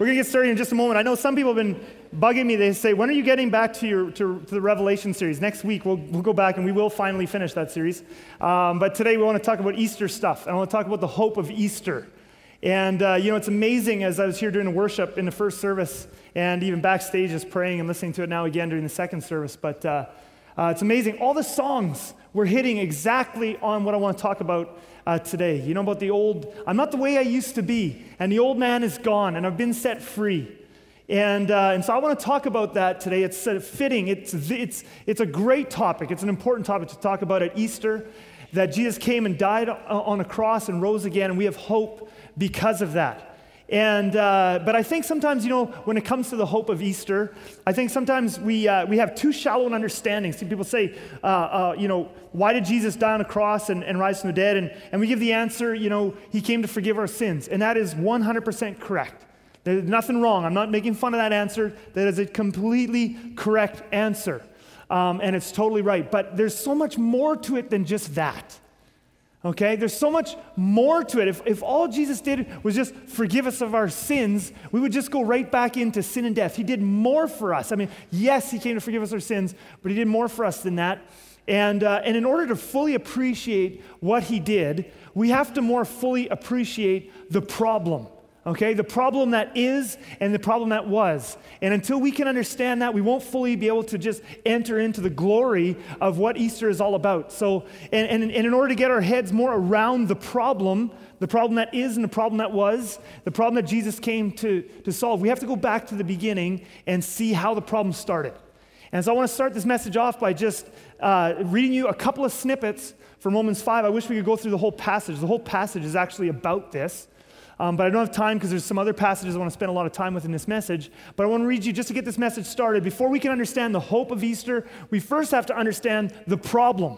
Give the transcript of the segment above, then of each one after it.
we're going to get started in just a moment. I know some people have been bugging me. They say, when are you getting back to, your, to, to the Revelation series? Next week, we'll, we'll go back and we will finally finish that series. Um, but today, we want to talk about Easter stuff. I want to talk about the hope of Easter. And, uh, you know, it's amazing as I was here doing worship in the first service and even backstage just praying and listening to it now again during the second service. But uh, uh, it's amazing. All the songs were hitting exactly on what I want to talk about uh, today. You know about the old, I'm not the way I used to be, and the old man is gone, and I've been set free. And, uh, and so I want to talk about that today. It's uh, fitting, it's, it's, it's a great topic, it's an important topic to talk about at Easter that Jesus came and died on a cross and rose again, and we have hope because of that. And, uh, but I think sometimes, you know, when it comes to the hope of Easter, I think sometimes we, uh, we have too shallow an understanding. Some people say, uh, uh, you know, why did Jesus die on a cross and, and rise from the dead? And, and we give the answer, you know, he came to forgive our sins. And that is 100% correct. There's nothing wrong. I'm not making fun of that answer. That is a completely correct answer. Um, and it's totally right. But there's so much more to it than just that. Okay? There's so much more to it. If, if all Jesus did was just forgive us of our sins, we would just go right back into sin and death. He did more for us. I mean, yes, He came to forgive us our sins, but He did more for us than that. And, uh, and in order to fully appreciate what He did, we have to more fully appreciate the problem okay? The problem that is and the problem that was. And until we can understand that, we won't fully be able to just enter into the glory of what Easter is all about. So, and, and, and in order to get our heads more around the problem, the problem that is and the problem that was, the problem that Jesus came to, to solve, we have to go back to the beginning and see how the problem started. And so I want to start this message off by just uh, reading you a couple of snippets from Romans 5. I wish we could go through the whole passage. The whole passage is actually about this. Um, but I don't have time because there's some other passages I want to spend a lot of time with in this message. But I want to read you just to get this message started. Before we can understand the hope of Easter, we first have to understand the problem.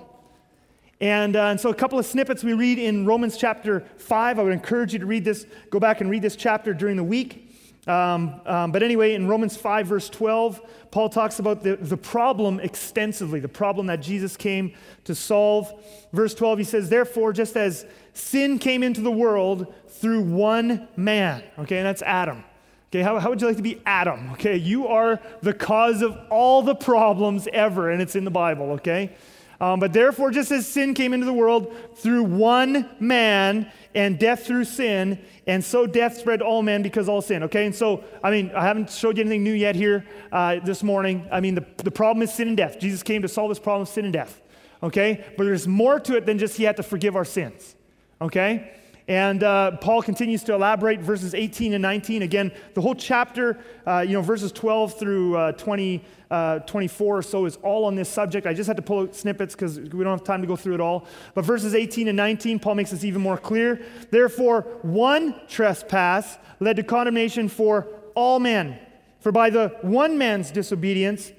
And, uh, and so, a couple of snippets we read in Romans chapter 5. I would encourage you to read this, go back and read this chapter during the week. Um, um, but anyway, in Romans 5, verse 12, Paul talks about the, the problem extensively, the problem that Jesus came to solve. Verse 12, he says, Therefore, just as sin came into the world through one man. Okay, and that's Adam. Okay, how, how would you like to be Adam? Okay, you are the cause of all the problems ever, and it's in the Bible, okay? Um, but therefore, just as sin came into the world through one man, and death through sin, and so death spread to all men because all sin. Okay, and so, I mean, I haven't showed you anything new yet here uh, this morning. I mean, the, the problem is sin and death. Jesus came to solve this problem of sin and death. Okay, but there's more to it than just he had to forgive our sins. Okay? And uh, Paul continues to elaborate verses 18 and 19. Again, the whole chapter, uh, you know, verses 12 through uh, 20, uh, 24 or so is all on this subject. I just had to pull out snippets because we don't have time to go through it all. But verses 18 and 19, Paul makes this even more clear. Therefore, one trespass led to condemnation for all men. For by the one man's disobedience,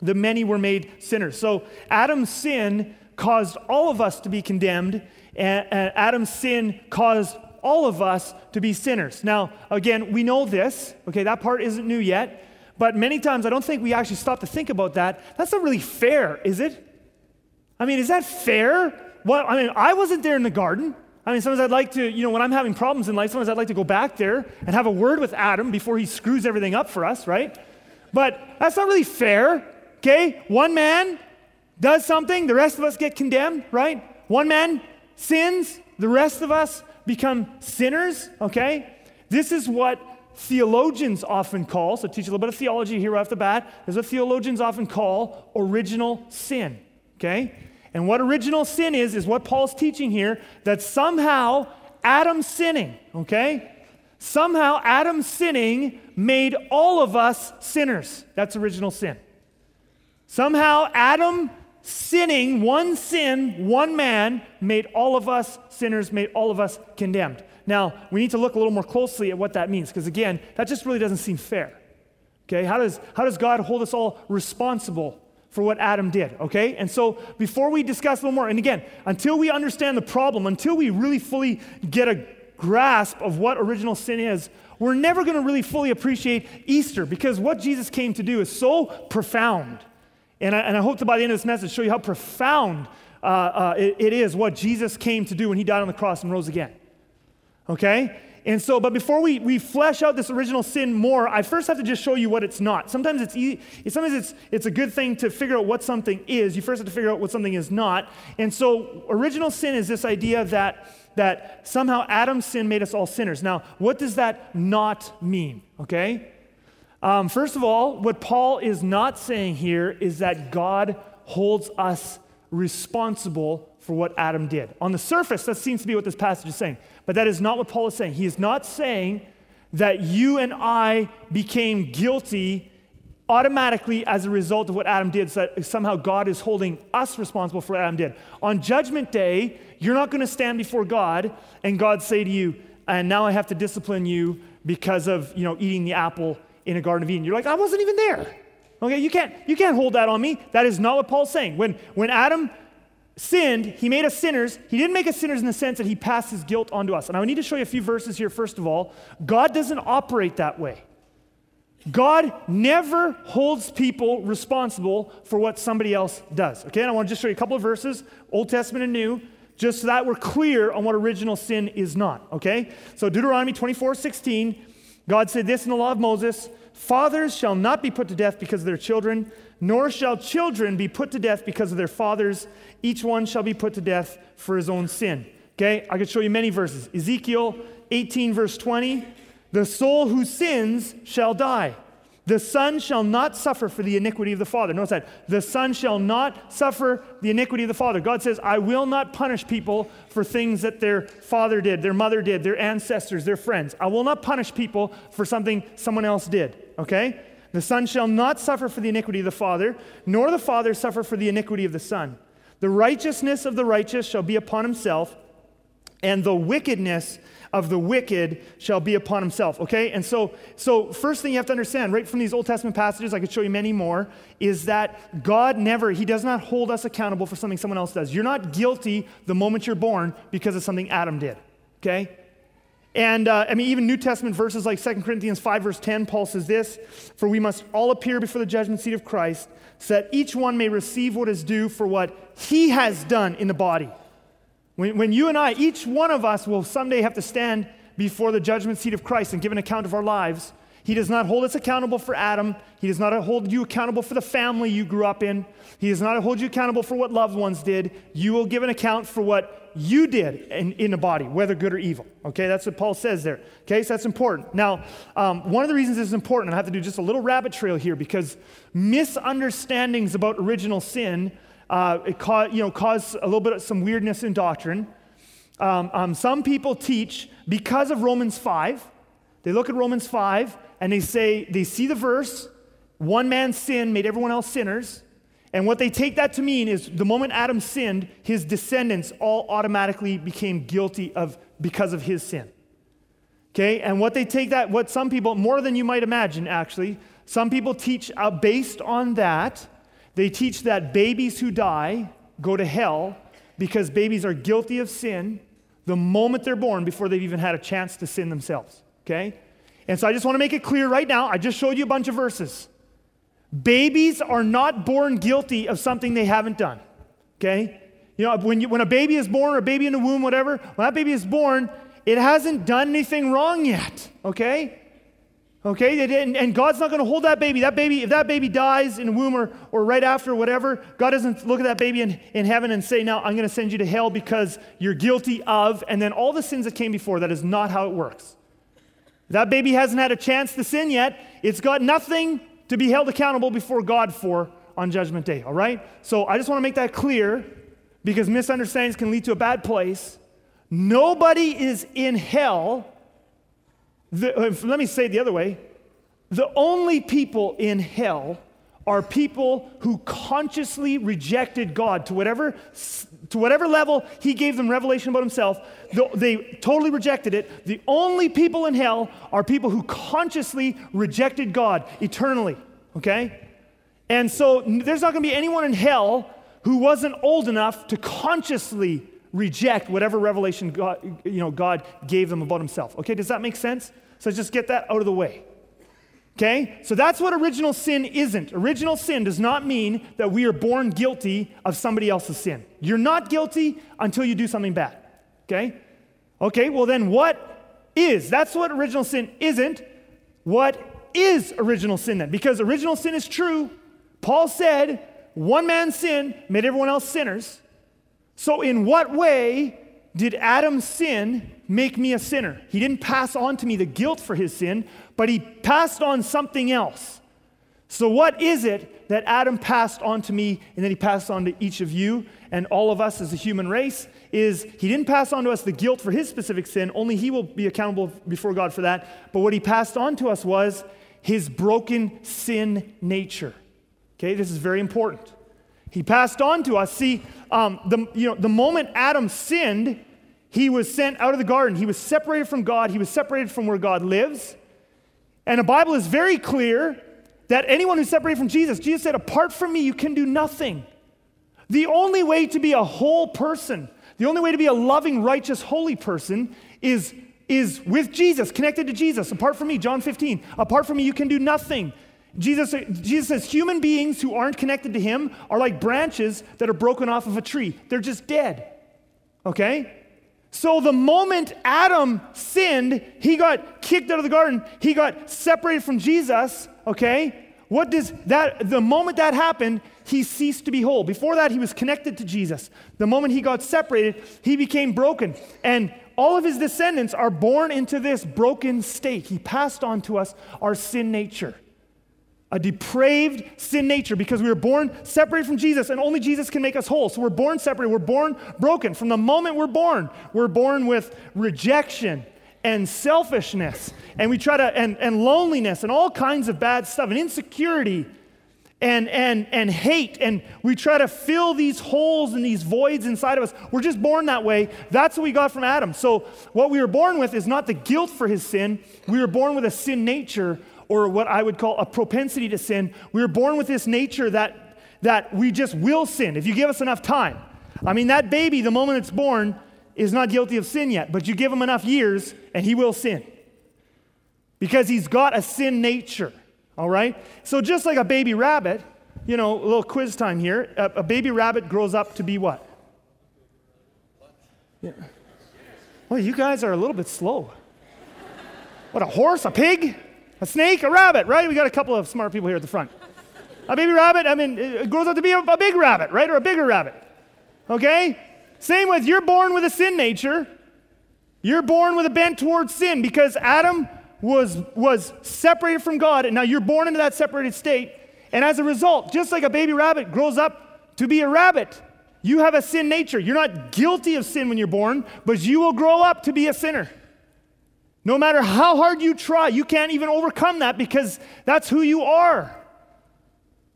the many were made sinners. So Adam's sin caused all of us to be condemned and, Adam's sin caused all of us to be sinners. Now, again, we know this, okay, that part isn't new yet, but many times I don't think we actually stop to think about that. That's not really fair, is it? I mean, is that fair? Well, I mean, I wasn't there in the garden. I mean, sometimes I'd like to, you know, when I'm having problems in life, sometimes I'd like to go back there and have a word with Adam before he screws everything up for us, right? But that's not really fair, okay? One man does something, the rest of us get condemned, right? One man sins, the rest of us become sinners, okay? This is what theologians often call, so teach a little bit of theology here off the bat, is what theologians often call original sin, okay? And what original sin is, is what Paul's teaching here that somehow Adam sinning, okay? Somehow Adam sinning made all of us sinners. That's original sin. Somehow Adam sinning, one sin, one man, made all of us sinners, made all of us condemned. Now, we need to look a little more closely at what that means, because again, that just really doesn't seem fair. Okay, how does, how does God hold us all responsible for what Adam did? Okay, and so before we discuss a little more, and again, until we understand the problem, until we really fully get a grasp of what original sin is, we're never going to really fully appreciate Easter because what Jesus came to do is so profound. And I, and I hope to, by the end of this message, show you how profound uh, uh, it, it is what Jesus came to do when he died on the cross and rose again. Okay? And so, but before we, we flesh out this original sin more, I first have to just show you what it's not. Sometimes it's easy, sometimes it's it's a good thing to figure out what something is. You first have to figure out what something is not. And so, original sin is this idea that that somehow Adam's sin made us all sinners. Now, what does that not mean? Okay. Um, first of all, what Paul is not saying here is that God holds us responsible for what Adam did. On the surface, that seems to be what this passage is saying. But that is not what Paul is saying. He is not saying that you and I became guilty automatically as a result of what Adam did, so that somehow God is holding us responsible for what Adam did. On Judgment Day, you're not going to stand before God and God say to you, and now I have to discipline you because of you know eating the apple in a Garden of Eden. You're like, I wasn't even there. Okay, you can't, you can't hold that on me. That is not what Paul's saying. When, when Adam sinned, he made us sinners. He didn't make us sinners in the sense that he passed his guilt onto us. And I need to show you a few verses here, first of all. God doesn't operate that way. God never holds people responsible for what somebody else does. Okay, and I want to just show you a couple of verses, Old Testament and New, just so that we're clear on what original sin is not. Okay, so Deuteronomy 24 16, God said this in the law of Moses Fathers shall not be put to death because of their children, nor shall children be put to death because of their fathers. Each one shall be put to death for his own sin. Okay, I could show you many verses. Ezekiel 18, verse 20 The soul who sins shall die. The son shall not suffer for the iniquity of the father. Notice that. The son shall not suffer the iniquity of the father. God says, I will not punish people for things that their father did, their mother did, their ancestors, their friends. I will not punish people for something someone else did. Okay? The son shall not suffer for the iniquity of the father, nor the father suffer for the iniquity of the son. The righteousness of the righteous shall be upon himself, and the wickedness of the wicked shall be upon himself. Okay? And so, so first thing you have to understand, right from these Old Testament passages, I could show you many more, is that God never, He does not hold us accountable for something someone else does. You're not guilty the moment you're born because of something Adam did. Okay? And uh, I mean, even New Testament verses like 2 Corinthians 5, verse 10, Paul says this For we must all appear before the judgment seat of Christ, so that each one may receive what is due for what he has done in the body. When, when you and I, each one of us will someday have to stand before the judgment seat of Christ and give an account of our lives. He does not hold us accountable for Adam. He does not hold you accountable for the family you grew up in. He does not hold you accountable for what loved ones did. You will give an account for what you did in, in the body, whether good or evil. Okay, that's what Paul says there. Okay, so that's important. Now, um, one of the reasons this is important, I have to do just a little rabbit trail here because misunderstandings about original sin uh, it ca- you know, cause a little bit of some weirdness in doctrine. Um, um, some people teach because of Romans 5, they look at Romans 5 and they say, they see the verse, one man's sin made everyone else sinners. And what they take that to mean is the moment Adam sinned, his descendants all automatically became guilty of because of his sin. Okay? And what they take that, what some people, more than you might imagine actually, some people teach uh, based on that they teach that babies who die go to hell because babies are guilty of sin the moment they're born before they've even had a chance to sin themselves. Okay? And so I just want to make it clear right now. I just showed you a bunch of verses. Babies are not born guilty of something they haven't done. Okay? You know, when, you, when a baby is born or a baby in the womb, whatever, when that baby is born, it hasn't done anything wrong yet. Okay? Okay, and, and God's not going to hold that baby. That baby, if that baby dies in a womb or, or right after whatever, God doesn't look at that baby in, in heaven and say, Now I'm going to send you to hell because you're guilty of, and then all the sins that came before. That is not how it works. That baby hasn't had a chance to sin yet. It's got nothing to be held accountable before God for on Judgment Day, all right? So I just want to make that clear because misunderstandings can lead to a bad place. Nobody is in hell the, uh, let me say it the other way. The only people in hell are people who consciously rejected God to whatever, to whatever level He gave them revelation about Himself. They totally rejected it. The only people in hell are people who consciously rejected God eternally, okay? And so there's not going to be anyone in hell who wasn't old enough to consciously reject whatever revelation God, you know, God gave them about himself. Okay, does that make sense? So just get that out of the way. Okay? So that's what original sin isn't. Original sin does not mean that we are born guilty of somebody else's sin. You're not guilty until you do something bad. Okay? Okay, well then what is. That's what original sin isn't. What is original sin then? Because original sin is true. Paul said, one man's sin made everyone else sinners. So, in what way did Adam's sin make me a sinner? He didn't pass on to me the guilt for his sin, but he passed on something else. So, what is it that Adam passed on to me and then he passed on to each of you and all of us as a human race? Is he didn't pass on to us the guilt for his specific sin, only he will be accountable before God for that. But what he passed on to us was his broken sin nature. Okay, this is very important. He passed on to us. See, um, the, you know, the moment Adam sinned, he was sent out of the garden. He was separated from God. He was separated from where God lives. And the Bible is very clear that anyone who's separated from Jesus, Jesus said, apart from me, you can do nothing. The only way to be a whole person, the only way to be a loving, righteous, holy person is, is with Jesus, connected to Jesus. Apart from me, John 15, apart from me, you can do nothing. Jesus, Jesus says human beings who aren't connected to him are like branches that are broken off of a tree. They're just dead. Okay? So the moment Adam sinned, he got kicked out of the garden. He got separated from Jesus, okay? What does that the moment that happened, he ceased to be whole. Before that, he was connected to Jesus. The moment he got separated, he became broken. And all of his descendants are born into this broken state. He passed on to us our sin nature a depraved sin nature because we were born separated from Jesus and only Jesus can make us whole. So we're born separated, we're born broken. From the moment we're born, we're born with rejection and selfishness. And we try to and, and loneliness and all kinds of bad stuff and insecurity and, and, and hate. And we try to fill these holes and these voids inside of us. We're just born that way. That's what we got from adam. So what we were born with is not the guilt for his sin. We were born with a sin nature or what I would call a propensity to sin. We were born with this nature that, that we just will sin if you give us enough time. I mean, that baby, the moment it's born, is not guilty of sin yet, but you give him enough years and he will sin because he's got a sin nature, all right? So, just like a baby rabbit, you know, a little quiz time here, a, a baby rabbit grows up to be what? Yeah. Well, you guys are a little bit slow. What, a horse, a pig? A snake, a rabbit, right? We got a couple of smart people here at the front. A baby rabbit, I mean, it grows up to be a, a big rabbit, right? Or a bigger rabbit. Okay? Same with you're born with a sin nature. You're born with a bent towards sin because Adam was, was separated from God, and now you're born into that separated state. And as a result, just like a baby rabbit grows up to be a rabbit, you have a sin nature. You're not guilty of sin when you're born, but you will grow up to be a sinner. No matter how hard you try, you can't even overcome that because that's who you are.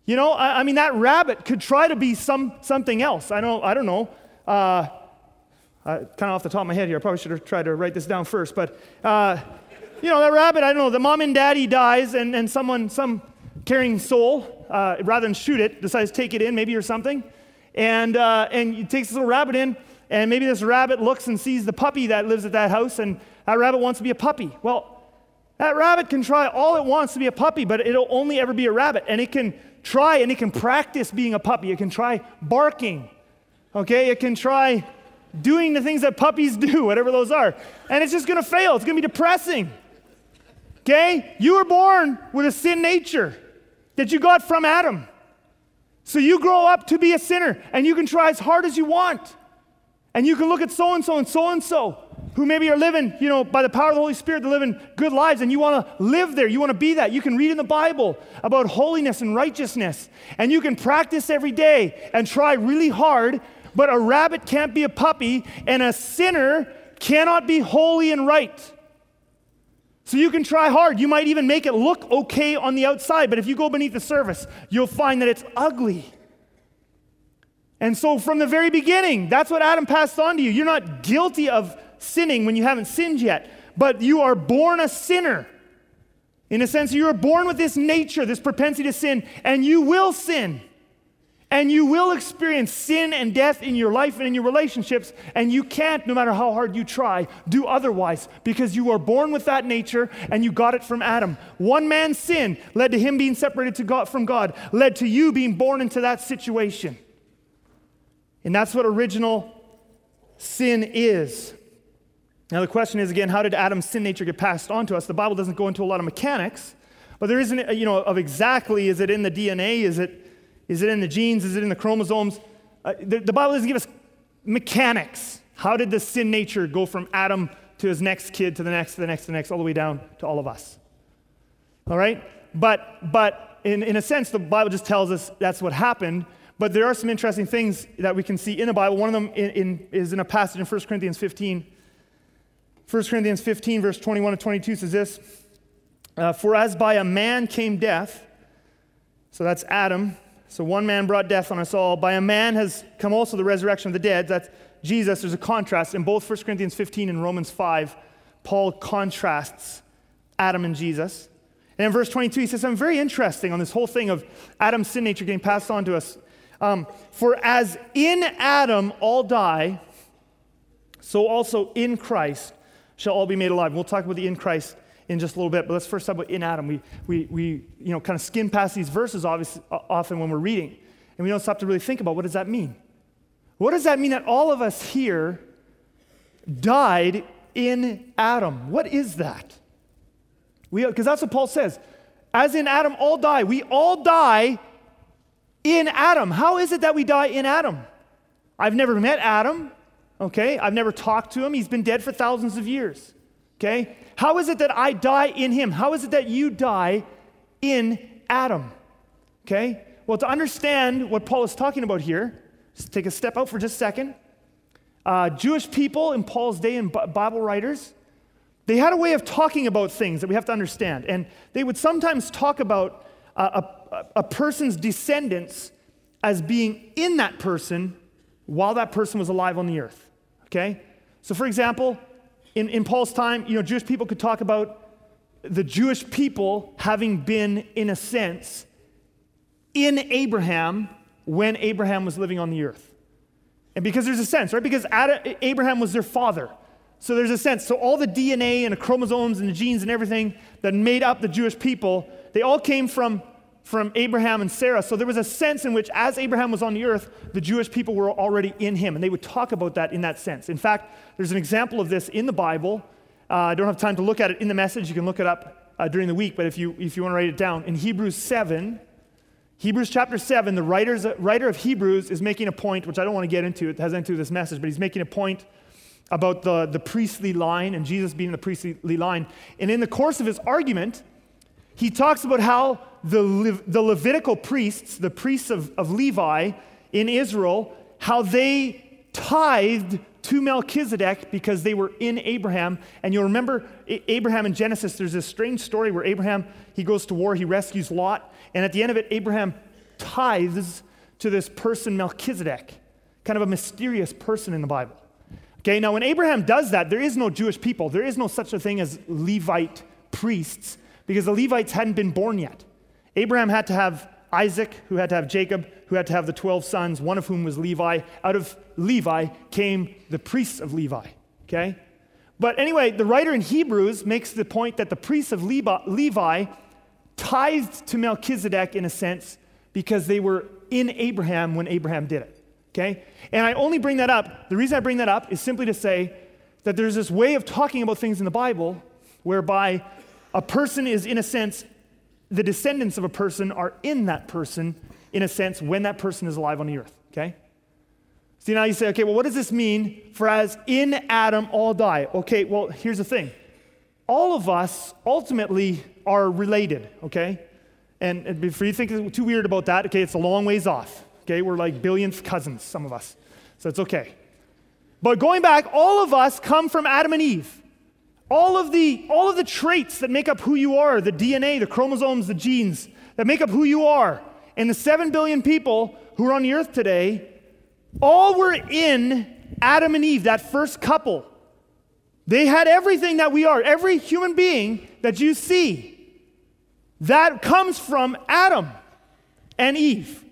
You know, I, I mean, that rabbit could try to be some, something else. I don't, I don't know. Uh, kind of off the top of my head here, I probably should have tried to write this down first. But, uh, you know, that rabbit, I don't know, the mom and daddy dies and, and someone, some caring soul, uh, rather than shoot it, decides to take it in, maybe or something. And, uh, and he takes this little rabbit in, and maybe this rabbit looks and sees the puppy that lives at that house and that rabbit wants to be a puppy. Well, that rabbit can try all it wants to be a puppy, but it'll only ever be a rabbit. And it can try and it can practice being a puppy. It can try barking. Okay? It can try doing the things that puppies do, whatever those are. And it's just to fail. It's to be depressing. Okay? You were born with a sin nature that you got from Adam. So you grow up to be a sinner and you can try as hard as you want. And you can look at so and so and so and so who maybe are living, you know, by the power of the Holy Spirit, they're living good lives, and you want to live there. You want to be that. You can read in the Bible about holiness and righteousness, and you can practice every day and try really hard, but a rabbit can't be a puppy, and a sinner cannot be holy and right. So you can try hard. You might even make it look okay on the outside, but if you go beneath the surface, you'll find that it's ugly. And so, from the very beginning, that's what Adam passed on to you. You're not guilty of sinning when you haven't sinned yet, but you are born a sinner. In a sense, you are born with this nature, this propensity to sin, and you will sin. And you will experience sin and death in your life and in your relationships, and you can't, no matter how hard you try, do otherwise because you are born with that nature and you got it from Adam. One man's sin led to him being separated to God, from God, led to you being born into that situation. And that's what original sin is. Now, the question is again, how did Adam's sin nature get passed on to us? The Bible doesn't go into a lot of mechanics, but there isn't, you know, of exactly is it in the DNA? Is it, is it in the genes? Is it in the chromosomes? Uh, the, the Bible doesn't give us mechanics. How did the sin nature go from Adam to his next kid to the next, to the next, to the next, all the way down to all of us? All right? But, but in, in a sense, the Bible just tells us that's what happened. But there are some interesting things that we can see in the Bible. One of them in, in, is in a passage in 1 Corinthians 15. 1 Corinthians 15, verse 21 to 22 says this uh, For as by a man came death, so that's Adam, so one man brought death on us all. By a man has come also the resurrection of the dead. That's Jesus. There's a contrast. In both 1 Corinthians 15 and Romans 5, Paul contrasts Adam and Jesus. And in verse 22, he says something very interesting on this whole thing of Adam's sin nature getting passed on to us. Um, For as in Adam all die, so also in Christ shall all be made alive. We'll talk about the in Christ in just a little bit, but let's first talk about in Adam. We, we, we you know, kind of skim past these verses obviously, often when we're reading, and we don't stop to really think about what does that mean? What does that mean that all of us here died in Adam? What is that? Because that's what Paul says. As in Adam, all die. We all die in Adam. How is it that we die in Adam? I've never met Adam, okay? I've never talked to him. He's been dead for thousands of years, okay? How is it that I die in him? How is it that you die in Adam? Okay? Well, to understand what Paul is talking about here, just take a step out for just a second. Uh, Jewish people in Paul's day and Bible writers, they had a way of talking about things that we have to understand. And they would sometimes talk about uh, a, a person's descendants as being in that person while that person was alive on the earth. Okay? So, for example, in, in Paul's time, you know, Jewish people could talk about the Jewish people having been, in a sense, in Abraham when Abraham was living on the earth. And because there's a sense, right? Because Adam, Abraham was their father. So there's a sense. So all the DNA and the chromosomes and the genes and everything that made up the Jewish people, they all came from from Abraham and Sarah. So there was a sense in which, as Abraham was on the earth, the Jewish people were already in him. And they would talk about that in that sense. In fact, there's an example of this in the Bible. Uh, I don't have time to look at it in the message. You can look it up uh, during the week. But if you, if you want to write it down, in Hebrews 7, Hebrews chapter 7, the writer's, writer of Hebrews is making a point, which I don't want to get into. It has anything to do with this message, but he's making a point about the, the priestly line and Jesus being the priestly line. And in the course of his argument, he talks about how the, Le- the Levitical priests, the priests of, of Levi in Israel, how they tithed to Melchizedek because they were in Abraham. And you'll remember Abraham in Genesis, there's this strange story where Abraham, he goes to war, he rescues Lot, and at the end of it, Abraham tithes to this person, Melchizedek, kind of a mysterious person in the Bible. Okay, now when Abraham does that, there is no Jewish people, there is no such a thing as Levite priests because the Levites hadn't been born yet. Abraham had to have Isaac, who had to have Jacob, who had to have the 12 sons, one of whom was Levi. Out of Levi came the priests of Levi, okay? But anyway, the writer in Hebrews makes the point that the priests of Levi tithed to Melchizedek in a sense because they were in Abraham when Abraham did it, okay? And I only bring that up, the reason I bring that up is simply to say that there's this way of talking about things in the Bible whereby a person is, in a sense, the descendants of a person are in that person, in a sense, when that person is alive on the earth, okay? See, now you say, okay, well, what does this mean for as in Adam all die? Okay, well, here's the thing. All of us ultimately are related, okay? And, if you think it's too weird about that, okay, it's a long ways off, okay? We're like billionth cousins, some of us. So it's okay. But going back, all of us come from Adam and Eve. All of, the, all of the traits that make up who you are, the DNA, the chromosomes, the genes that make up who you are, and the 7 billion people who are on the earth today, all were in Adam and Eve, that first couple. They had everything that we are. Every human being that you see, that comes from Adam and Eve.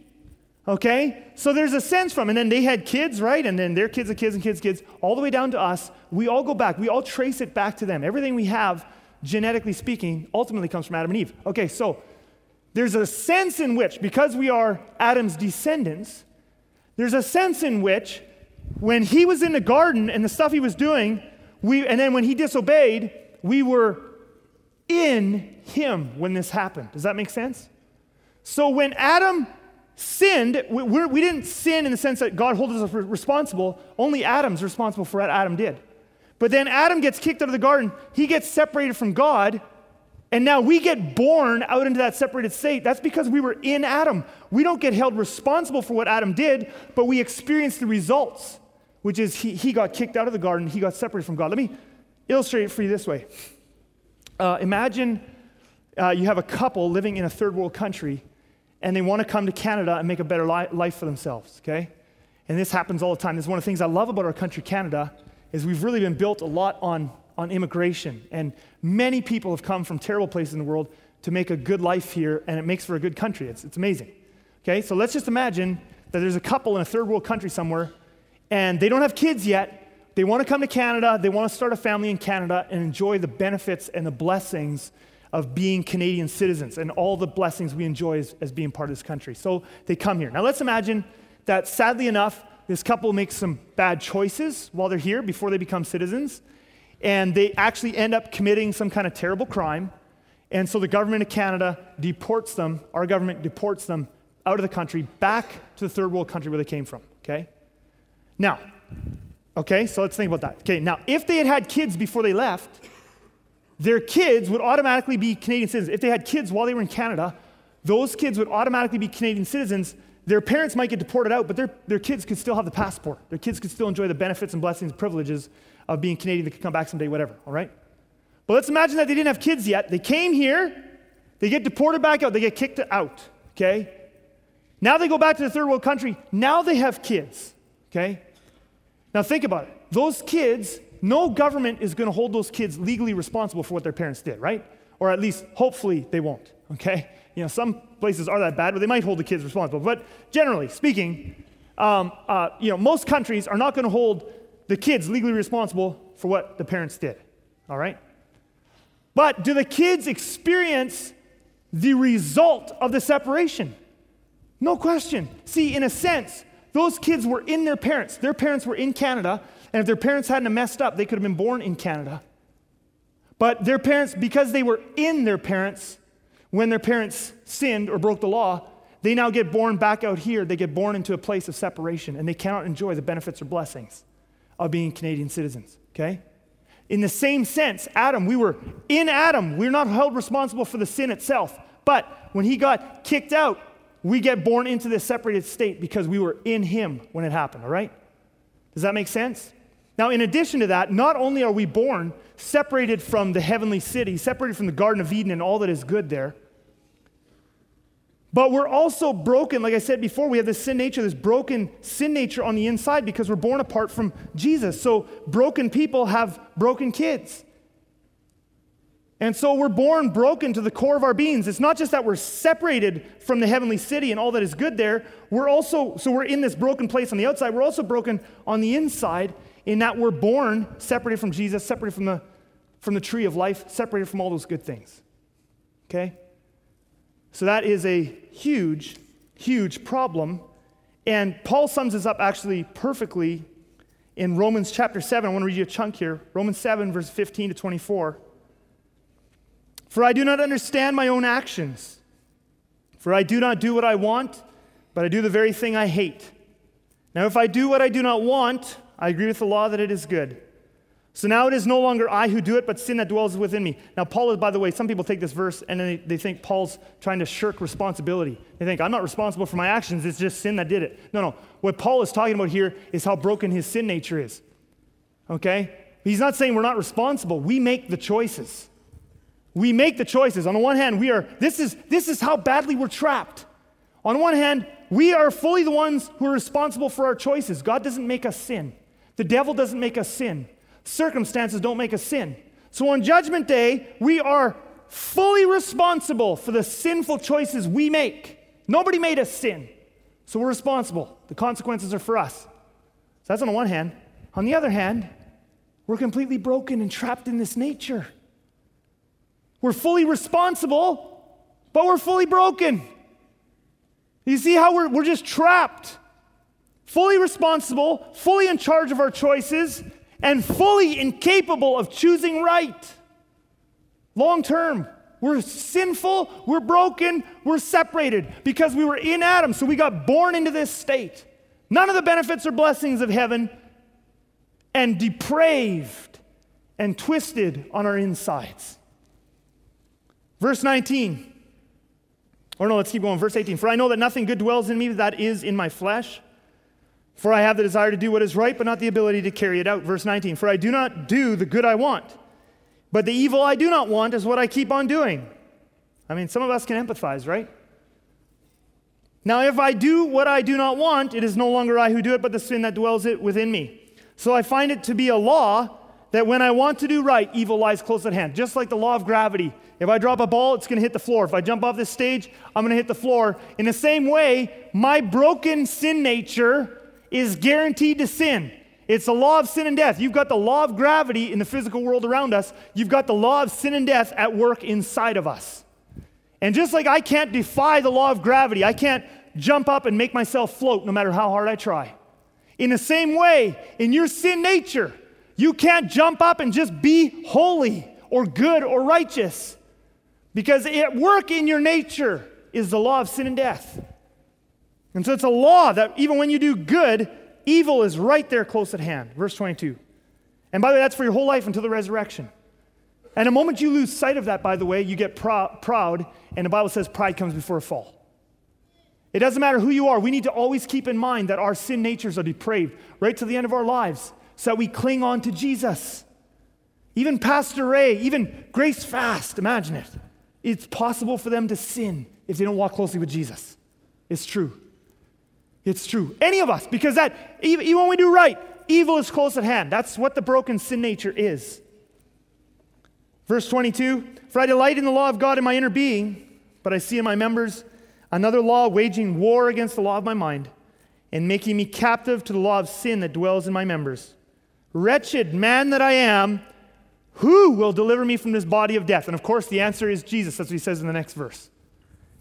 Okay? So there's a sense from, and then they had kids, right? And then their kids and kids and kids, kids, all the way down to us. We all go back. We all trace it back to them. Everything we have, genetically speaking, ultimately comes from Adam and Eve. Okay, so there's a sense in which, because we are Adam's descendants, there's a sense in which when he was in the garden and the stuff he was doing, we, and then when he disobeyed, we were in him when this happened. Does that make sense? So when Adam sinned, we, we didn't sin in the sense that God holds us responsible. Only Adam's responsible for what Adam did. But then Adam gets kicked out of the garden. He gets separated from God. And now we get born out into that separated state. That's because we were in Adam. We don't get held responsible for what Adam did, but we experience the results, which is he, he got kicked out of the garden. He got separated from God. Let me illustrate it for you this way. Uh, imagine uh, you have a couple living in a third world country and they want to come to Canada and make a better li- life for themselves, okay? And this happens all the time. This is one of the things I love about our country, Canada, is we've really been built a lot on, on immigration. And many people have come from terrible places in the world to make a good life here, and it makes for a good country. It's, it's amazing. Okay, so let's just imagine that there's a couple in a third world country somewhere, and they don't have kids yet. They want to come to Canada, they want to start a family in Canada and enjoy the benefits and the blessings of being Canadian citizens and all the blessings we enjoy as, as being part of this country. So they come here. Now let's imagine that sadly enough, this couple makes some bad choices while they're here before they become citizens, and they actually end up committing some kind of terrible crime. And so the government of Canada deports them, our government deports them out of the country back to the third world country where they came from, okay? Now, okay, so let's think about that. Okay, now if they had had kids before they left, their kids would automatically be Canadian citizens. If they had kids while they were in Canada, those kids would automatically be Canadian citizens. Their parents might get deported out, but their, their kids could still have the passport. Their kids could still enjoy the benefits and blessings and privileges of being Canadian. They could come back someday, whatever, all right? But let's imagine that they didn't have kids yet. They came here, they get deported back out, they get kicked out, okay? Now they go back to the third world country. Now they have kids, okay? Now think about it. Those kids no government is going to hold those kids legally responsible for what their parents did, right? Or at least, hopefully, they won't, okay? You know, some places are that bad, but they might hold the kids responsible. But generally speaking, um, uh, you know, most countries are not going to hold the kids legally responsible for what the parents did, all right? But do the kids experience the result of the separation? No question. See, in a sense, those kids were in their parents. Their parents were in Canada. And if their parents hadn't messed up, they could have been born in Canada. But their parents, because they were in their parents when their parents sinned or broke the law, they now get born back out here. They get born into a place of separation, and they cannot enjoy the benefits or blessings of being Canadian citizens, okay? In the same sense, Adam, we were in Adam. We're not held responsible for the sin itself. But when he got kicked out, we get born into this separated state because we were in him when it happened, all right? Does that make sense? Now, in addition to that, not only are we born separated from the heavenly city, separated from the Garden of Eden and all that is good there, but we're also broken, like I said before, we have this sin nature, this broken sin nature on the inside because we're born apart from Jesus. So broken people have broken kids. And so we're born broken to the core of our beings. It's not just that we're separated from the heavenly city and all that is good there. We're also, so we're in this broken place on the outside. We're also broken on the inside in that we're born separated from Jesus, separated from the, from the tree of life, separated from all those good things. Okay? So that is a huge, huge problem. And Paul sums this up actually perfectly in Romans chapter 7. I want to read you a chunk here. Romans 7, verse 15 to 24. For I do not understand my own actions. For I do not do what I want, but I do the very thing I hate. Now, if I do what I do not want, I agree with the law that it is good. So now it is no longer I who do it, but sin that dwells within me. Now, Paul is, by the way, some people take this verse and they, they think Paul's trying to shirk responsibility. They think, I'm not responsible for my actions, it's just sin that did it. No, no. What Paul is talking about here is how broken his sin nature is. Okay? He's not saying we're not responsible. We make the choices. We make the choices. On the one hand, we are, this is, this is how badly we're trapped. On one hand, we are fully the ones who are responsible for our choices. God doesn't make us sin. The devil doesn't make us sin. Circumstances don't make us sin. So on Judgment Day, we are fully responsible for the sinful choices we make. Nobody made us sin. So we're responsible. The consequences are for us. So that's on the one hand. On the other hand, we're completely broken and trapped in this nature. We're fully responsible, but we're fully broken. You see how we're, we're just trapped fully responsible, fully in charge of our choices, and fully incapable of choosing right. Long term, we're sinful, we're broken, we're separated because we were in Adam, so we got born into this state. None of the benefits or blessings of heaven, and depraved and twisted on our insides. Verse 19. Or no, let's keep going. Verse 18. For I know that nothing good dwells in me that is in my flesh. For I have the desire to do what is right, but not the ability to carry it out. Verse 19. For I do not do the good I want, but the evil I do not want is what I keep on doing. I mean, some of us can empathize, right? Now, if I do what I do not want, it is no longer I who do it, but the sin that dwells it within me. So I find it to be a law that when I want to do right, evil lies close at hand. Just like the law of gravity. If I drop a ball, it's going to hit the floor. If I jump off this stage, I'm going to hit the floor. In the same way, my broken sin nature is guaranteed to sin. It's the law of sin and death. You've got the law of gravity in the physical world around us, you've got the law of sin and death at work inside of us. And just like I can't defy the law of gravity, I can't jump up and make myself float no matter how hard I try. In the same way, in your sin nature, you can't jump up and just be holy or good or righteous because at work in your nature is the law of sin and death. And so it's a law that even when you do good, evil is right there close at hand. Verse 22. And by the way, that's for your whole life until the resurrection. And the moment you lose sight of that, by the way, you get prou- proud, and the Bible says pride comes before a fall. It doesn't matter who you are, we need to always keep in mind that our sin natures are depraved right to the end of our lives so that we cling on to Jesus. Even Pastor Ray, even Grace Fast, imagine it. It's possible for them to sin if they don't walk closely with Jesus. It's true. It's true. Any of us, because that, even, when we do right, evil is close at hand. That's what the broken sin nature is. Verse 22 For I delight in the law of God in my inner being, but I see in my members another law waging war against the law of my mind and making me captive to the law of sin that dwells in my members. Wretched man that I am, who will deliver me from this body of death? And of course, the answer is Jesus, as he says in the next verse.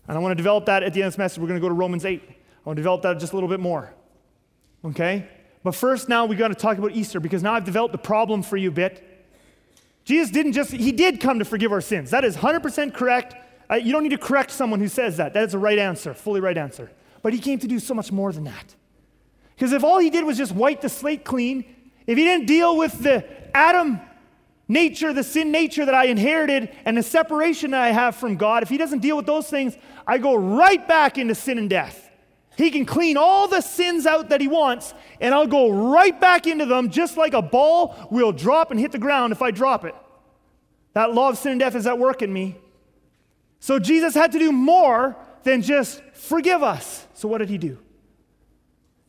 And I want to develop that at the end of this message. We're going to go to Romans 8. I want to develop that just a little bit more. Okay? But first, now we got to talk about Easter because now I've developed a problem for you a bit. Jesus didn't just, he did come to forgive our sins. That is 100% correct. Uh, you don't need to correct someone who says that. That is the right answer, fully right answer. But he came to do so much more than that. Because if all he did was just wipe the slate clean, if he didn't deal with the Adam nature, the sin nature that I inherited, and the separation that I have from God, if he doesn't deal with those things, I go right back into sin and death. He can clean all the sins out that he wants, and I'll go right back into them just like a ball will drop and hit the ground if I drop it. That law of sin and death is at work in me. So Jesus had to do more than just forgive us. So what did he do?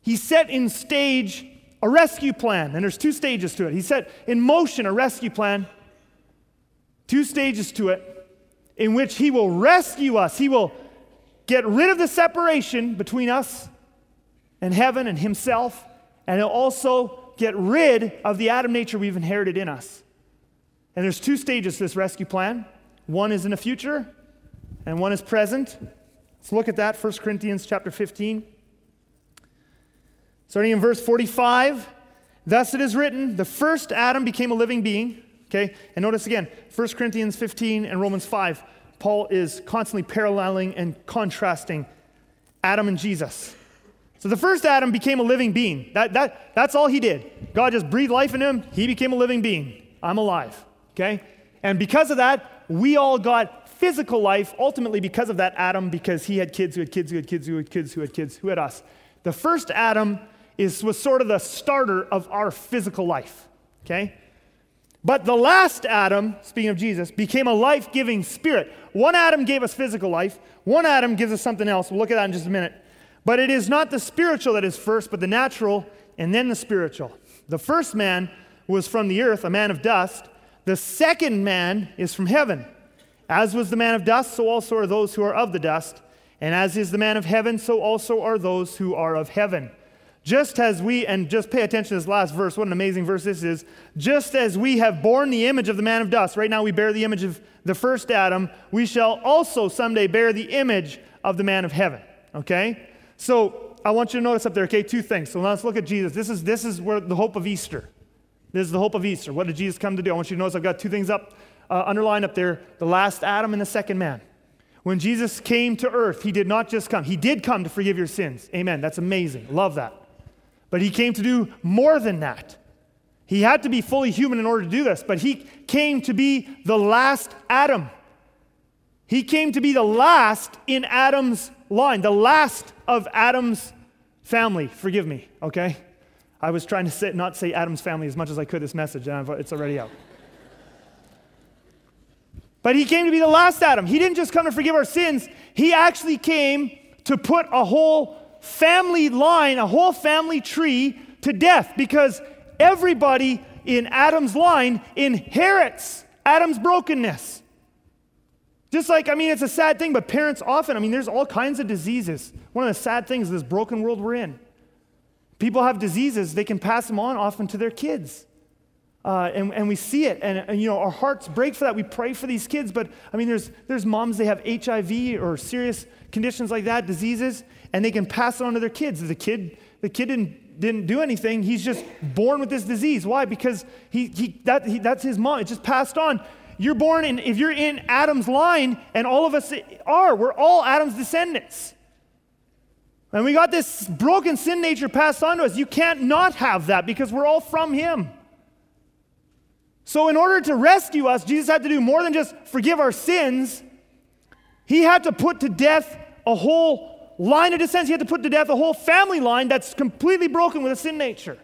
He set in stage a rescue plan, and there's two stages to it. He set in motion a rescue plan, two stages to it, in which he will rescue us. He will get rid of the separation between us and heaven and himself, and he'll also get rid of the Adam nature we've inherited in us. And there's two stages to this rescue plan. One is in the future, and one is present. Let's look at that, 1 Corinthians chapter 15. Starting in verse 45, thus it is written, the first Adam became a living being. Okay, and notice again, 1 Corinthians 15 and Romans 5, Paul is constantly paralleling and contrasting Adam and Jesus. So the first Adam became a living being. That, that, that's all he did. God just breathed life in him, he became a living being. I'm alive. Okay? And because of that, we all got physical life, ultimately because of that Adam, because he had kids who had kids who had kids who had kids who had kids who had us. The first Adam is, was sort of the starter of our physical life, okay? But the last Adam, speaking of Jesus, became a life giving spirit. One Adam gave us physical life, one Adam gives us something else. We'll look at that in just a minute. But it is not the spiritual that is first, but the natural, and then the spiritual. The first man was from the earth, a man of dust. The second man is from heaven. As was the man of dust, so also are those who are of the dust. And as is the man of heaven, so also are those who are of heaven. Just as we, and just pay attention to this last verse, what an amazing verse this is. Just as we have borne the image of the man of dust, right now we bear the image of the first Adam, we shall also someday bear the image of the man of heaven. Okay? So I want you to notice up there, okay, two things. So let's look at Jesus. This is, this is where the hope of Easter. This is the hope of Easter. What did Jesus come to do? I want you to notice I've got two things up, uh, underlined up there the last Adam and the second man. When Jesus came to earth, he did not just come, he did come to forgive your sins. Amen. That's amazing. Love that. But he came to do more than that. He had to be fully human in order to do this, but he came to be the last Adam. He came to be the last in Adam's line, the last of Adam's family. Forgive me, okay? I was trying to sit, not say Adam's family as much as I could this message, and it's already out. But he came to be the last Adam. He didn't just come to forgive our sins, he actually came to put a whole family line, a whole family tree to death because everybody in Adam's line inherits Adam's brokenness. Just like, I mean, it's a sad thing, but parents often, I mean, there's all kinds of diseases. One of the sad things is this broken world we're in. People have diseases, they can pass them on often to their kids. Uh, and, and we see it, and, and, you know, our hearts break for that. We pray for these kids, but I mean, there's, there's moms, they have HIV or serious conditions like that, diseases, and they can pass it on to their kids. The kid, the kid didn't, didn't do anything, he's just born with this disease. Why? Because he, he, that, he, that's his mom, it just passed on. You're born in, if you're in Adam's line, and all of us are, we're all Adam's descendants. And we got this broken sin nature passed on to us. You can't not have that because we're all from him. So, in order to rescue us, Jesus had to do more than just forgive our sins. He had to put to death a whole line of descent. He had to put to death a whole family line that's completely broken with a sin nature.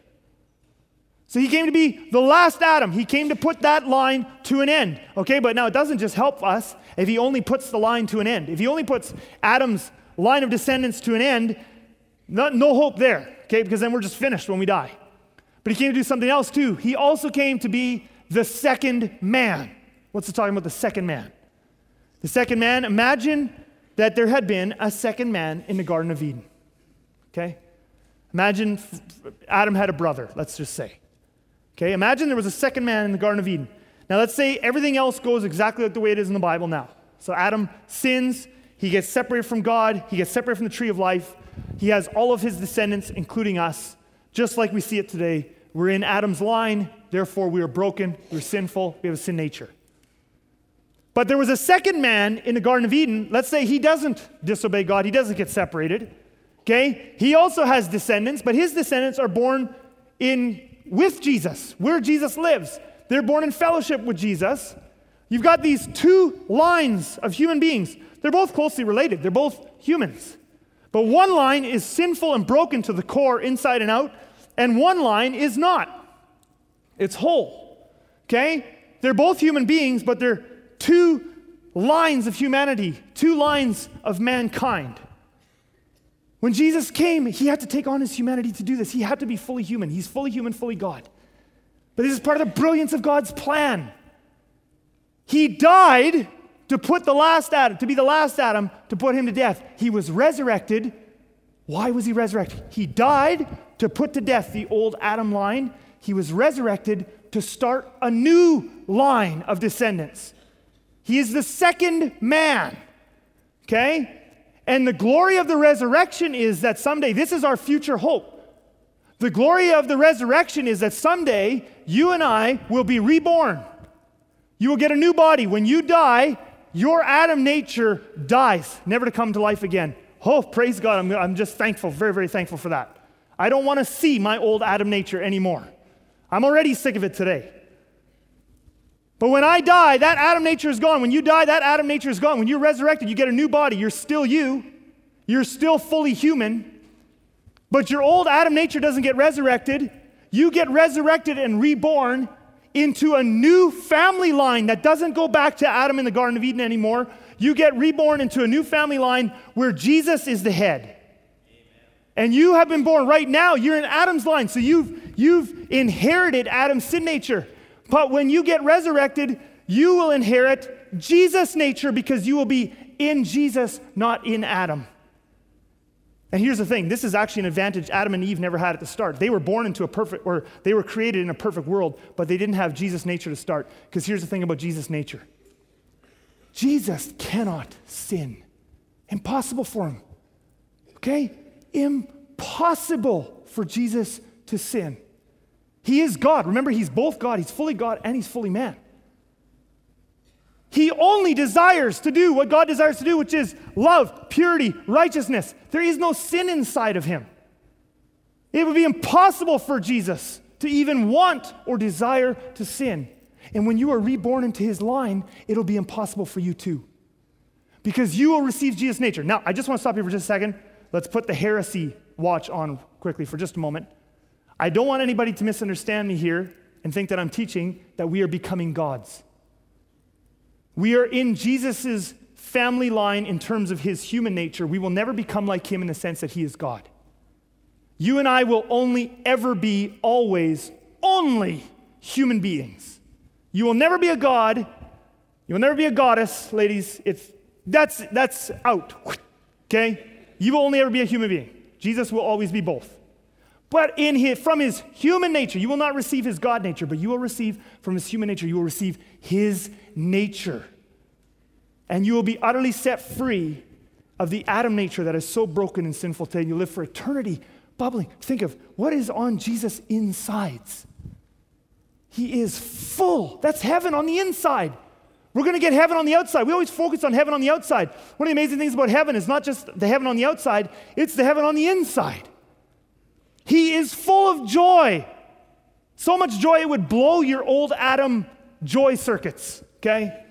So he came to be the last Adam. He came to put that line to an end. Okay, but now it doesn't just help us if he only puts the line to an end. If he only puts Adam's line of descendants to an end, not, no hope there, okay, because then we're just finished when we die. But he came to do something else too. He also came to be the second man. What's it talking about? The second man. The second man, imagine that there had been a second man in the Garden of Eden. Okay? Imagine Adam had a brother, let's just say. Okay? Imagine there was a second man in the Garden of Eden. Now, let's say everything else goes exactly like the way it is in the Bible now. So, Adam sins, he gets separated from God, he gets separated from the tree of life. He has all of his descendants, including us, just like we see it today. We're in Adam's line, therefore we are broken, we're sinful, we have a sin nature. But there was a second man in the Garden of Eden. Let's say he doesn't disobey God, he doesn't get separated. Okay? He also has descendants, but his descendants are born in with Jesus, where Jesus lives. They're born in fellowship with Jesus. You've got these two lines of human beings. They're both closely related. They're both humans. But one line is sinful and broken to the core, inside and out, and one line is not. It's whole. Okay? They're both human beings, but they're two lines of humanity, two lines of mankind. When Jesus came, he had to take on his humanity to do this. He had to be fully human. He's fully human, fully God. But this is part of the brilliance of God's plan. He died to put the last Adam, to be the last Adam, to put him to death. He was resurrected. Why was he resurrected? He died to put to death the old Adam line. He was resurrected to start a new line of descendants. He is the second man. Okay? And the glory of the resurrection is that someday, this is our future hope. The glory of the resurrection is that someday you and I will be reborn. You will get a new body. When you die, your Adam nature dies, never to come to life again. Oh, praise God. I'm, I'm just thankful, very, very thankful for that. I don't want to see my old Adam nature anymore. I'm already sick of it today. But when I die, that Adam nature is gone. When you die, that Adam nature is gone. When you're resurrected, you get a new body. You're still you, you're still fully human. But your old Adam nature doesn't get resurrected. You get resurrected and reborn into a new family line that doesn't go back to Adam in the Garden of Eden anymore. You get reborn into a new family line where Jesus is the head. And you have been born right now, you're in Adam's line. So you've, you've inherited Adam's sin nature. But when you get resurrected, you will inherit Jesus' nature because you will be in Jesus, not in Adam. And here's the thing this is actually an advantage Adam and Eve never had at the start. They were born into a perfect, or they were created in a perfect world, but they didn't have Jesus' nature to start. Because here's the thing about Jesus' nature Jesus cannot sin. Impossible for him. Okay? Impossible for Jesus to sin. He is God. Remember, He's both God, He's fully God, and He's fully man. He only desires to do what God desires to do, which is love, purity, righteousness. There is no sin inside of Him. It would be impossible for Jesus to even want or desire to sin. And when you are reborn into His line, it'll be impossible for you too. Because you will receive Jesus' nature. Now, I just want to stop here for just a second. Let's put the heresy watch on quickly for just a moment. I don't want anybody to misunderstand me here and think that I'm teaching that we are becoming gods. We are in Jesus' family line in terms of his human nature. We will never become like him in the sense that he is God. You and I will only ever be, always, only human beings. You will never be a god. You will never be a goddess, ladies. It's, that's, that's out. Okay? You will only ever be a human being. Jesus will always be both. But in his, from his human nature, you will not receive his God nature, but you will receive from his human nature, you will receive his nature. And you will be utterly set free of the Adam nature that is so broken and sinful today. You live for eternity bubbling. Think of what is on Jesus' insides. He is full. That's heaven on the inside. We're going to get heaven on the outside. We always focus on heaven on the outside. One of the amazing things about heaven is not just the heaven on the outside, it's the heaven on the inside. He is full of joy. So much joy it would blow your old Adam joy circuits, okay?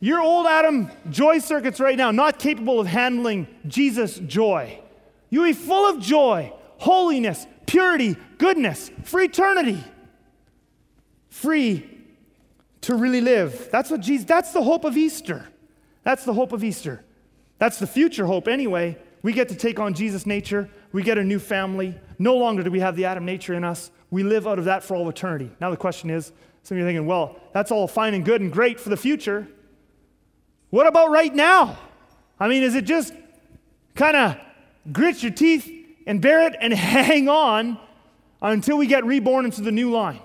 Your old Adam joy circuits right now, not capable of handling Jesus' joy. You'll be full of joy, holiness, purity, goodness for eternity. Free to really live. That's what Jesus, that's the hope of Easter. That's the hope of Easter. That's the future hope anyway. We get to take on Jesus' nature. We get a new family. No longer do we have the Adam nature in us. We live out of that for all eternity. Now, the question is some of you are thinking, well, that's all fine and good and great for the future. What about right now? I mean, is it just kind of grit your teeth and bear it and hang on until we get reborn into the new line?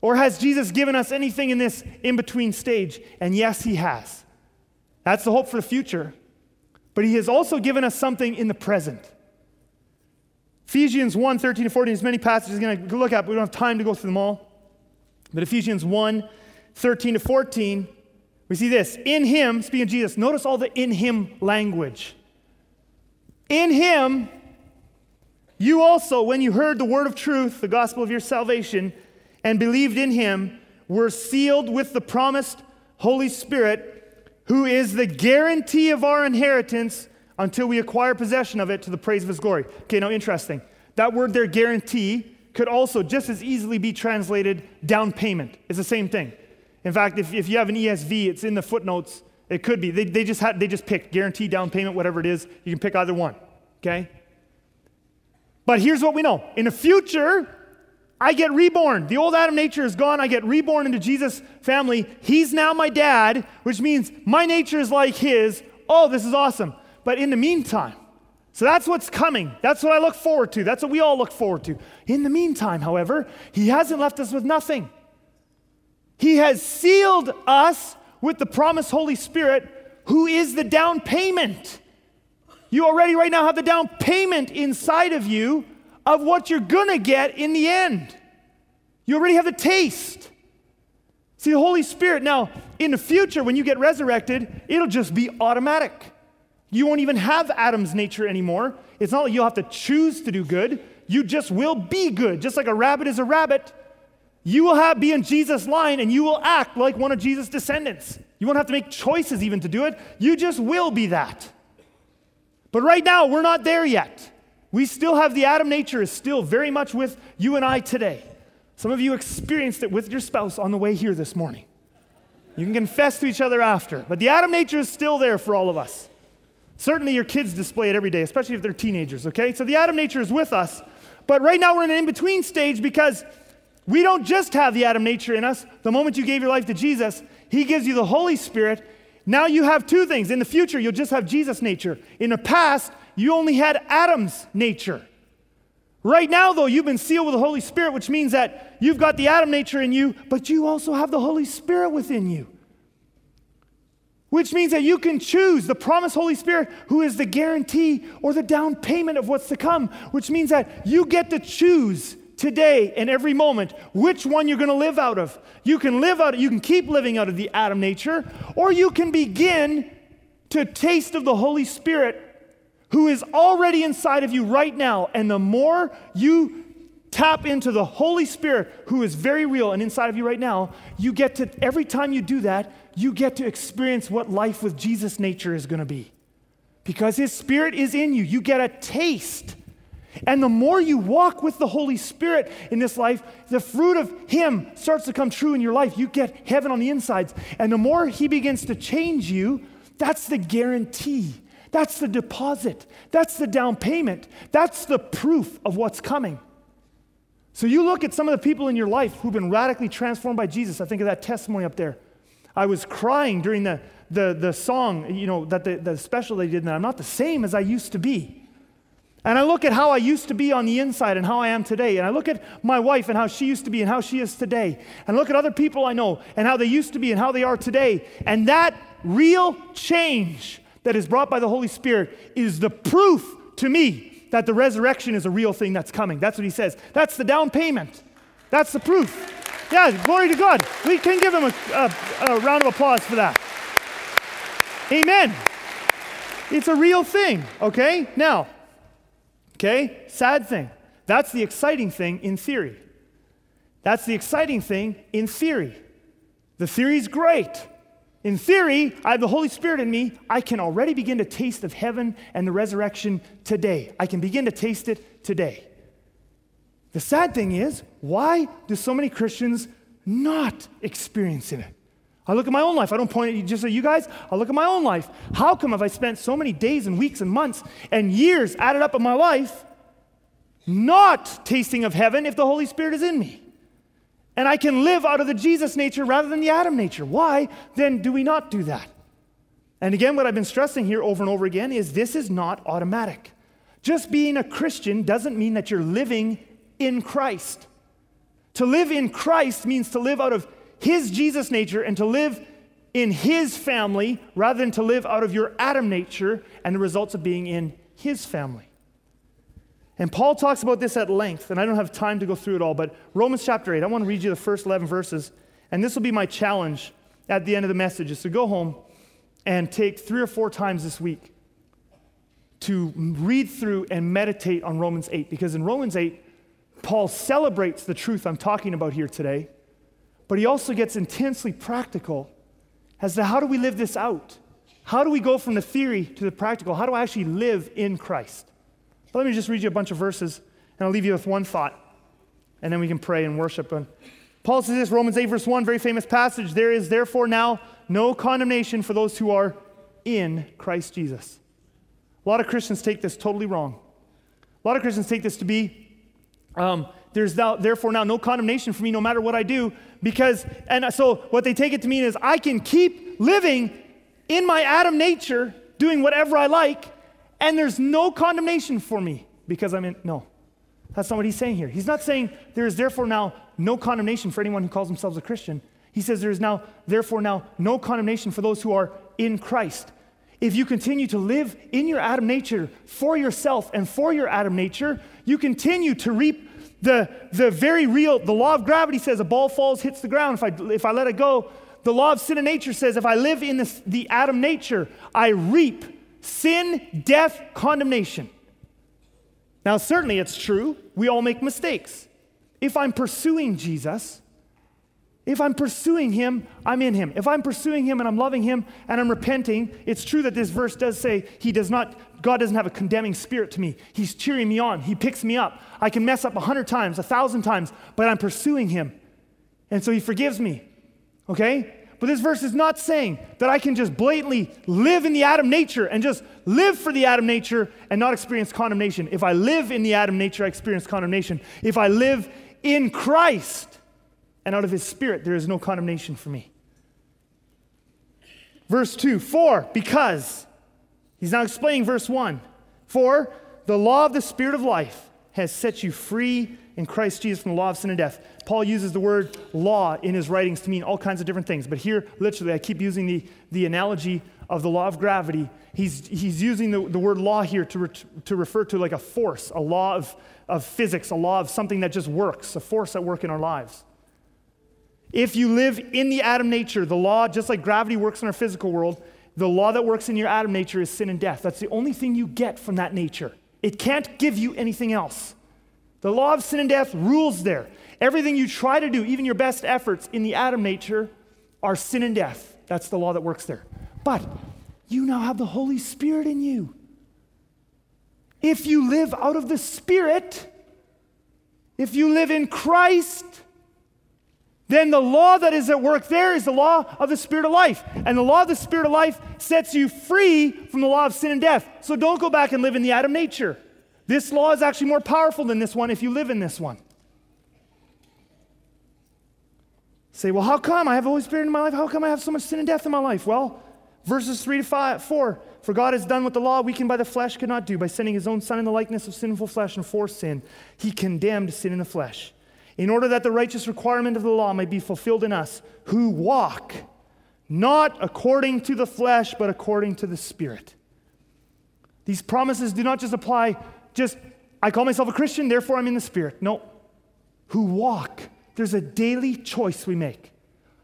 Or has Jesus given us anything in this in between stage? And yes, He has. That's the hope for the future but he has also given us something in the present. Ephesians 1 13 to 14, there's many passages we're going to look at, but we don't have time to go through them all. But Ephesians 1 13 to 14, we see this. In him, speaking of Jesus, notice all the in him language. In him, you also, when you heard the word of truth, the gospel of your salvation, and believed in him, were sealed with the promised Holy Spirit who is the guarantee of our inheritance until we acquire possession of it to the praise of his glory. Okay, now interesting. That word there, guarantee, could also just as easily be translated down payment. It's the same thing. In fact, if, if you have an ESV, it's in the footnotes. It could be. They, they, just had, they just picked guarantee, down payment, whatever it is. You can pick either one. Okay? But here's what we know. In the future, I get reborn. The old Adam nature is gone. I get reborn into Jesus' family. He's now my dad, which means my nature is like his. Oh, this is awesome. But in the meantime, so that's what's coming. That's what I look forward to. That's what we all look forward to. In the meantime, however, he hasn't left us with nothing. He has sealed us with the promised Holy Spirit, who is the down payment. You already, right now, have the down payment inside of you of what you're going to get in the end. You already have the taste. See, the Holy Spirit, now, in the future, when you get resurrected, it'll just be automatic. You won't even have Adam's nature anymore. It's not like you'll have to choose to do good. You just will be good. Just like a rabbit is a rabbit, you will have, be in Jesus' line and you will act like one of Jesus' descendants. You won't have to make choices even to do it. You just will be that. But right now, we're not there yet. We still have the Adam nature is still very much with you and I today. Some of you experienced it with your spouse on the way here this morning. You can confess to each other after, but the Adam nature is still there for all of us. Certainly, your kids display it every day, especially if they're teenagers, okay? So the Adam nature is with us, but right now we're in an in between stage because we don't just have the Adam nature in us. The moment you gave your life to Jesus, He gives you the Holy Spirit. Now you have two things. In the future, you'll just have Jesus' nature. In the past, you only had Adam's nature. Right now, though, you've been sealed with the Holy Spirit, which means that you've got the Adam nature in you, but you also have the Holy Spirit within you. Which means that you can choose the promised Holy Spirit, who is the guarantee or the down payment of what's to come, which means that you get to choose today and every moment which one you're going to live out of. You can live out you can keep living out of the Adam nature or you can begin to taste of the Holy Spirit who is already inside of you right now and the more you tap into the Holy Spirit who is very real and inside of you right now, you get to every time you do that, you get to experience what life with Jesus nature is going to be. Because his spirit is in you. You get a taste and the more you walk with the Holy Spirit in this life, the fruit of Him starts to come true in your life. You get heaven on the insides. And the more He begins to change you, that's the guarantee. That's the deposit. That's the down payment. That's the proof of what's coming. So you look at some of the people in your life who've been radically transformed by Jesus. I think of that testimony up there. I was crying during the, the, the song, you know, that the, the special they did, and I'm not the same as I used to be. And I look at how I used to be on the inside and how I am today. And I look at my wife and how she used to be and how she is today. And look at other people I know and how they used to be and how they are today. And that real change that is brought by the Holy Spirit is the proof to me that the resurrection is a real thing that's coming. That's what he says. That's the down payment. That's the proof. Yeah, glory to God. We can give him a, a, a round of applause for that. Amen. It's a real thing, okay? Now, Okay? Sad thing. That's the exciting thing in theory. That's the exciting thing in theory. The theory's great. In theory, I have the Holy Spirit in me. I can already begin to taste of heaven and the resurrection today. I can begin to taste it today. The sad thing is, why do so many Christians not experience it? I look at my own life. I don't point at you just at you guys. I look at my own life. How come have I spent so many days and weeks and months and years added up in my life not tasting of heaven if the Holy Spirit is in me? And I can live out of the Jesus nature rather than the Adam nature. Why then do we not do that? And again, what I've been stressing here over and over again is this is not automatic. Just being a Christian doesn't mean that you're living in Christ. To live in Christ means to live out of his Jesus nature and to live in his family rather than to live out of your Adam nature and the results of being in his family. And Paul talks about this at length, and I don't have time to go through it all, but Romans chapter 8, I want to read you the first 11 verses, and this will be my challenge at the end of the message is to go home and take three or four times this week to read through and meditate on Romans 8, because in Romans 8, Paul celebrates the truth I'm talking about here today, but he also gets intensely practical as to how do we live this out? How do we go from the theory to the practical? How do I actually live in Christ? But let me just read you a bunch of verses, and I'll leave you with one thought, and then we can pray and worship. And Paul says this, Romans 8, verse 1, very famous passage. There is therefore now no condemnation for those who are in Christ Jesus. A lot of Christians take this totally wrong. A lot of Christians take this to be um, there's now, therefore now no condemnation for me no matter what I do because, and so what they take it to mean is I can keep living in my Adam nature, doing whatever I like, and there's no condemnation for me because I'm in. No, that's not what he's saying here. He's not saying there is therefore now no condemnation for anyone who calls themselves a Christian. He says there is now, therefore, now no condemnation for those who are in Christ. If you continue to live in your Adam nature for yourself and for your Adam nature, you continue to reap the, the very real, the law of gravity says a ball falls, hits the ground. If I, if I let it go, the law of sin and nature says if I live in this, the Adam nature, I reap sin, death, condemnation. Now, certainly it's true, we all make mistakes. If I'm pursuing Jesus, if I'm pursuing him, I'm in him. If I'm pursuing him and I'm loving him and I'm repenting, it's true that this verse does say he does not God doesn't have a condemning spirit to me. He's cheering me on. He picks me up. I can mess up a hundred times, a thousand times, but I'm pursuing him. And so he forgives me. Okay? But this verse is not saying that I can just blatantly live in the Adam nature and just live for the Adam nature and not experience condemnation. If I live in the Adam nature, I experience condemnation. If I live in Christ and out of his spirit, there is no condemnation for me. Verse 2 For, because He's now explaining verse 1. For the law of the Spirit of life has set you free in Christ Jesus from the law of sin and death. Paul uses the word law in his writings to mean all kinds of different things. But here, literally, I keep using the, the analogy of the law of gravity, he's, he's using the, the word law here to, re, to refer to like a force, a law of, of physics, a law of something that just works, a force at work in our lives. If you live in the Adam nature, the law, just like gravity works in our physical world, the law that works in your Adam nature is sin and death. That's the only thing you get from that nature. It can't give you anything else. The law of sin and death rules there. Everything you try to do, even your best efforts in the Adam nature, are sin and death. That's the law that works there. But you now have the Holy Spirit in you. If you live out of the Spirit, if you live in Christ, then the law that is at work there is the law of the Spirit of life. And the law of the Spirit of life sets you free from the law of sin and death. So don't go back and live in the Adam nature. This law is actually more powerful than this one if you live in this one. Say, well, how come I have the Holy Spirit in my life? How come I have so much sin and death in my life? Well, verses 3 to 5, 4. For God has done what the law, weakened by the flesh, could not do by sending his own Son in the likeness of sinful flesh and for sin. He condemned sin in the flesh, in order that the righteous requirement of the law might be fulfilled in us, who walk not according to the flesh, but according to the Spirit. These promises do not just apply, just, I call myself a Christian, therefore I'm in the Spirit. No. Who walk there's a daily choice we make.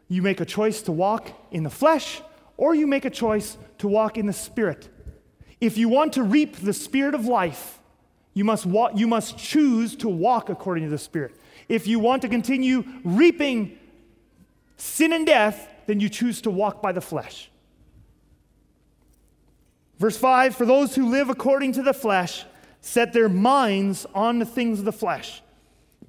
You make a choice to walk in the flesh, or you make a choice to walk in the spirit. If you want to reap the spirit of life, you must, walk, you must choose to walk according to the spirit. If you want to continue reaping sin and death, then you choose to walk by the flesh. Verse 5 For those who live according to the flesh set their minds on the things of the flesh.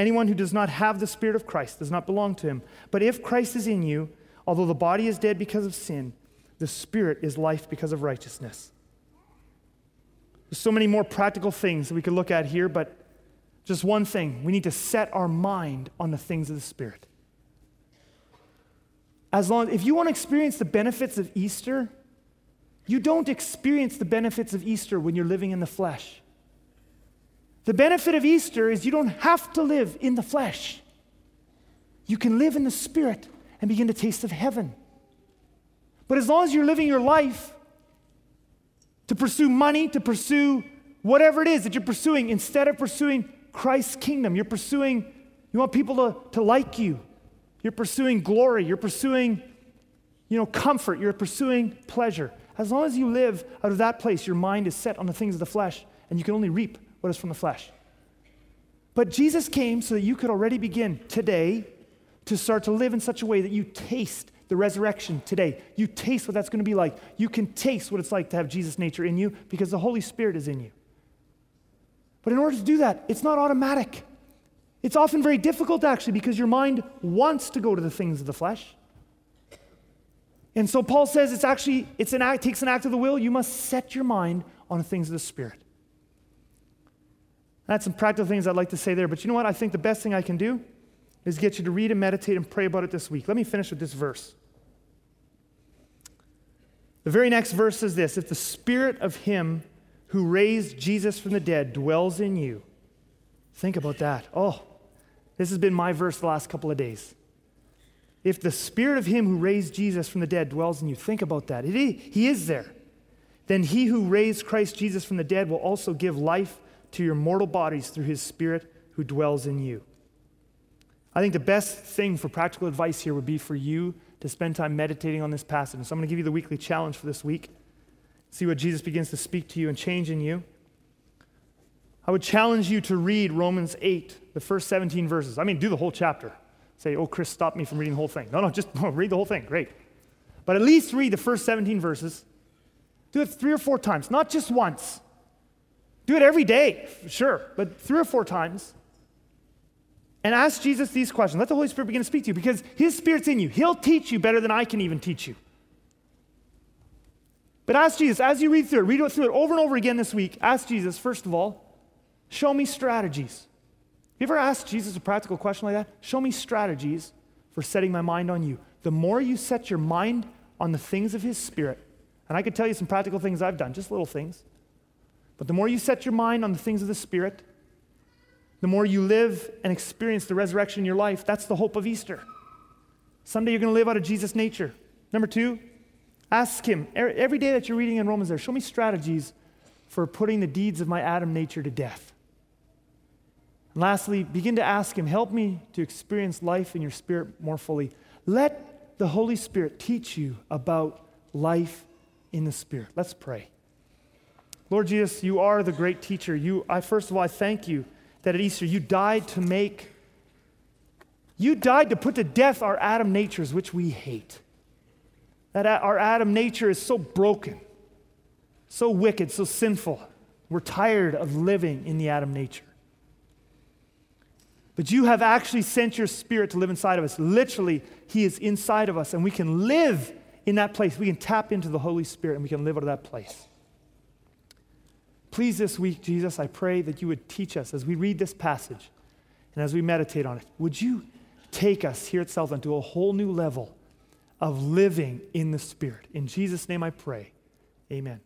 Anyone who does not have the Spirit of Christ does not belong to him. But if Christ is in you, although the body is dead because of sin, the Spirit is life because of righteousness. There's so many more practical things that we could look at here, but just one thing we need to set our mind on the things of the Spirit. As long if you want to experience the benefits of Easter, you don't experience the benefits of Easter when you're living in the flesh. The benefit of Easter is you don't have to live in the flesh. You can live in the spirit and begin to taste of heaven. But as long as you're living your life to pursue money, to pursue whatever it is that you're pursuing, instead of pursuing Christ's kingdom, you're pursuing, you want people to, to like you. You're pursuing glory. You're pursuing, you know, comfort. You're pursuing pleasure. As long as you live out of that place, your mind is set on the things of the flesh, and you can only reap what is from the flesh. But Jesus came so that you could already begin today to start to live in such a way that you taste the resurrection today. You taste what that's going to be like. You can taste what it's like to have Jesus' nature in you because the Holy Spirit is in you. But in order to do that, it's not automatic. It's often very difficult actually because your mind wants to go to the things of the flesh. And so Paul says it's actually it's an act takes an act of the will. You must set your mind on the things of the spirit. Had some practical things I'd like to say there, but you know what? I think the best thing I can do is get you to read and meditate and pray about it this week. Let me finish with this verse. The very next verse is this If the spirit of him who raised Jesus from the dead dwells in you, think about that. Oh, this has been my verse the last couple of days. If the spirit of him who raised Jesus from the dead dwells in you, think about that. he is there. Then he who raised Christ Jesus from the dead will also give life to your mortal bodies through his Spirit who dwells in you. I think the best thing for practical advice here would be for you to spend time meditating on this passage. So I'm going to give you the weekly challenge for this week. See what Jesus begins to speak to you and change in you. I would challenge you to read Romans 8, the first 17 verses. I mean, do the whole chapter. Say, oh, Chris, stop me from reading the whole thing. No, no, just no, read the whole thing. Great. But at least read the first 17 verses. Do it three or four times, not just once. Do it every day, sure, but three or four times. And ask Jesus these questions. Let the Holy Spirit begin to speak to you because His Spirit's in you. He'll teach you better than I can even teach you. But ask Jesus, as you read through it, read it through it over and over again this week. Ask Jesus, first of all, show me strategies. You ever asked Jesus a practical question like that? Show me strategies for setting my mind on you. The more you set your mind on the things of His Spirit, and I could tell you some practical things I've done, just little things, but the more you set your mind on the things of the Spirit, the more you live and experience the resurrection in your life. That's the hope of Easter. Someday you're going to live out of Jesus' nature. Number two, ask Him every day that you're reading in Romans there, show me strategies for putting the deeds of my Adam nature to death. And lastly, begin to ask Him, help me to experience life in your spirit more fully. Let the Holy Spirit teach you about life in the Spirit. Let's pray. Lord Jesus, you are the great teacher. You, I, first of all, I thank you that at Easter you died to make, you died to put to death our Adam natures, which we hate. That our Adam nature is so broken, so wicked, so sinful. We're tired of living in the Adam nature. But you have actually sent your spirit to live inside of us. Literally, he is inside of us, and we can live in that place. We can tap into the Holy Spirit and we can live out of that place. Please, this week, Jesus, I pray that you would teach us as we read this passage and as we meditate on it. Would you take us here at Southland to a whole new level of living in the Spirit? In Jesus' name I pray. Amen.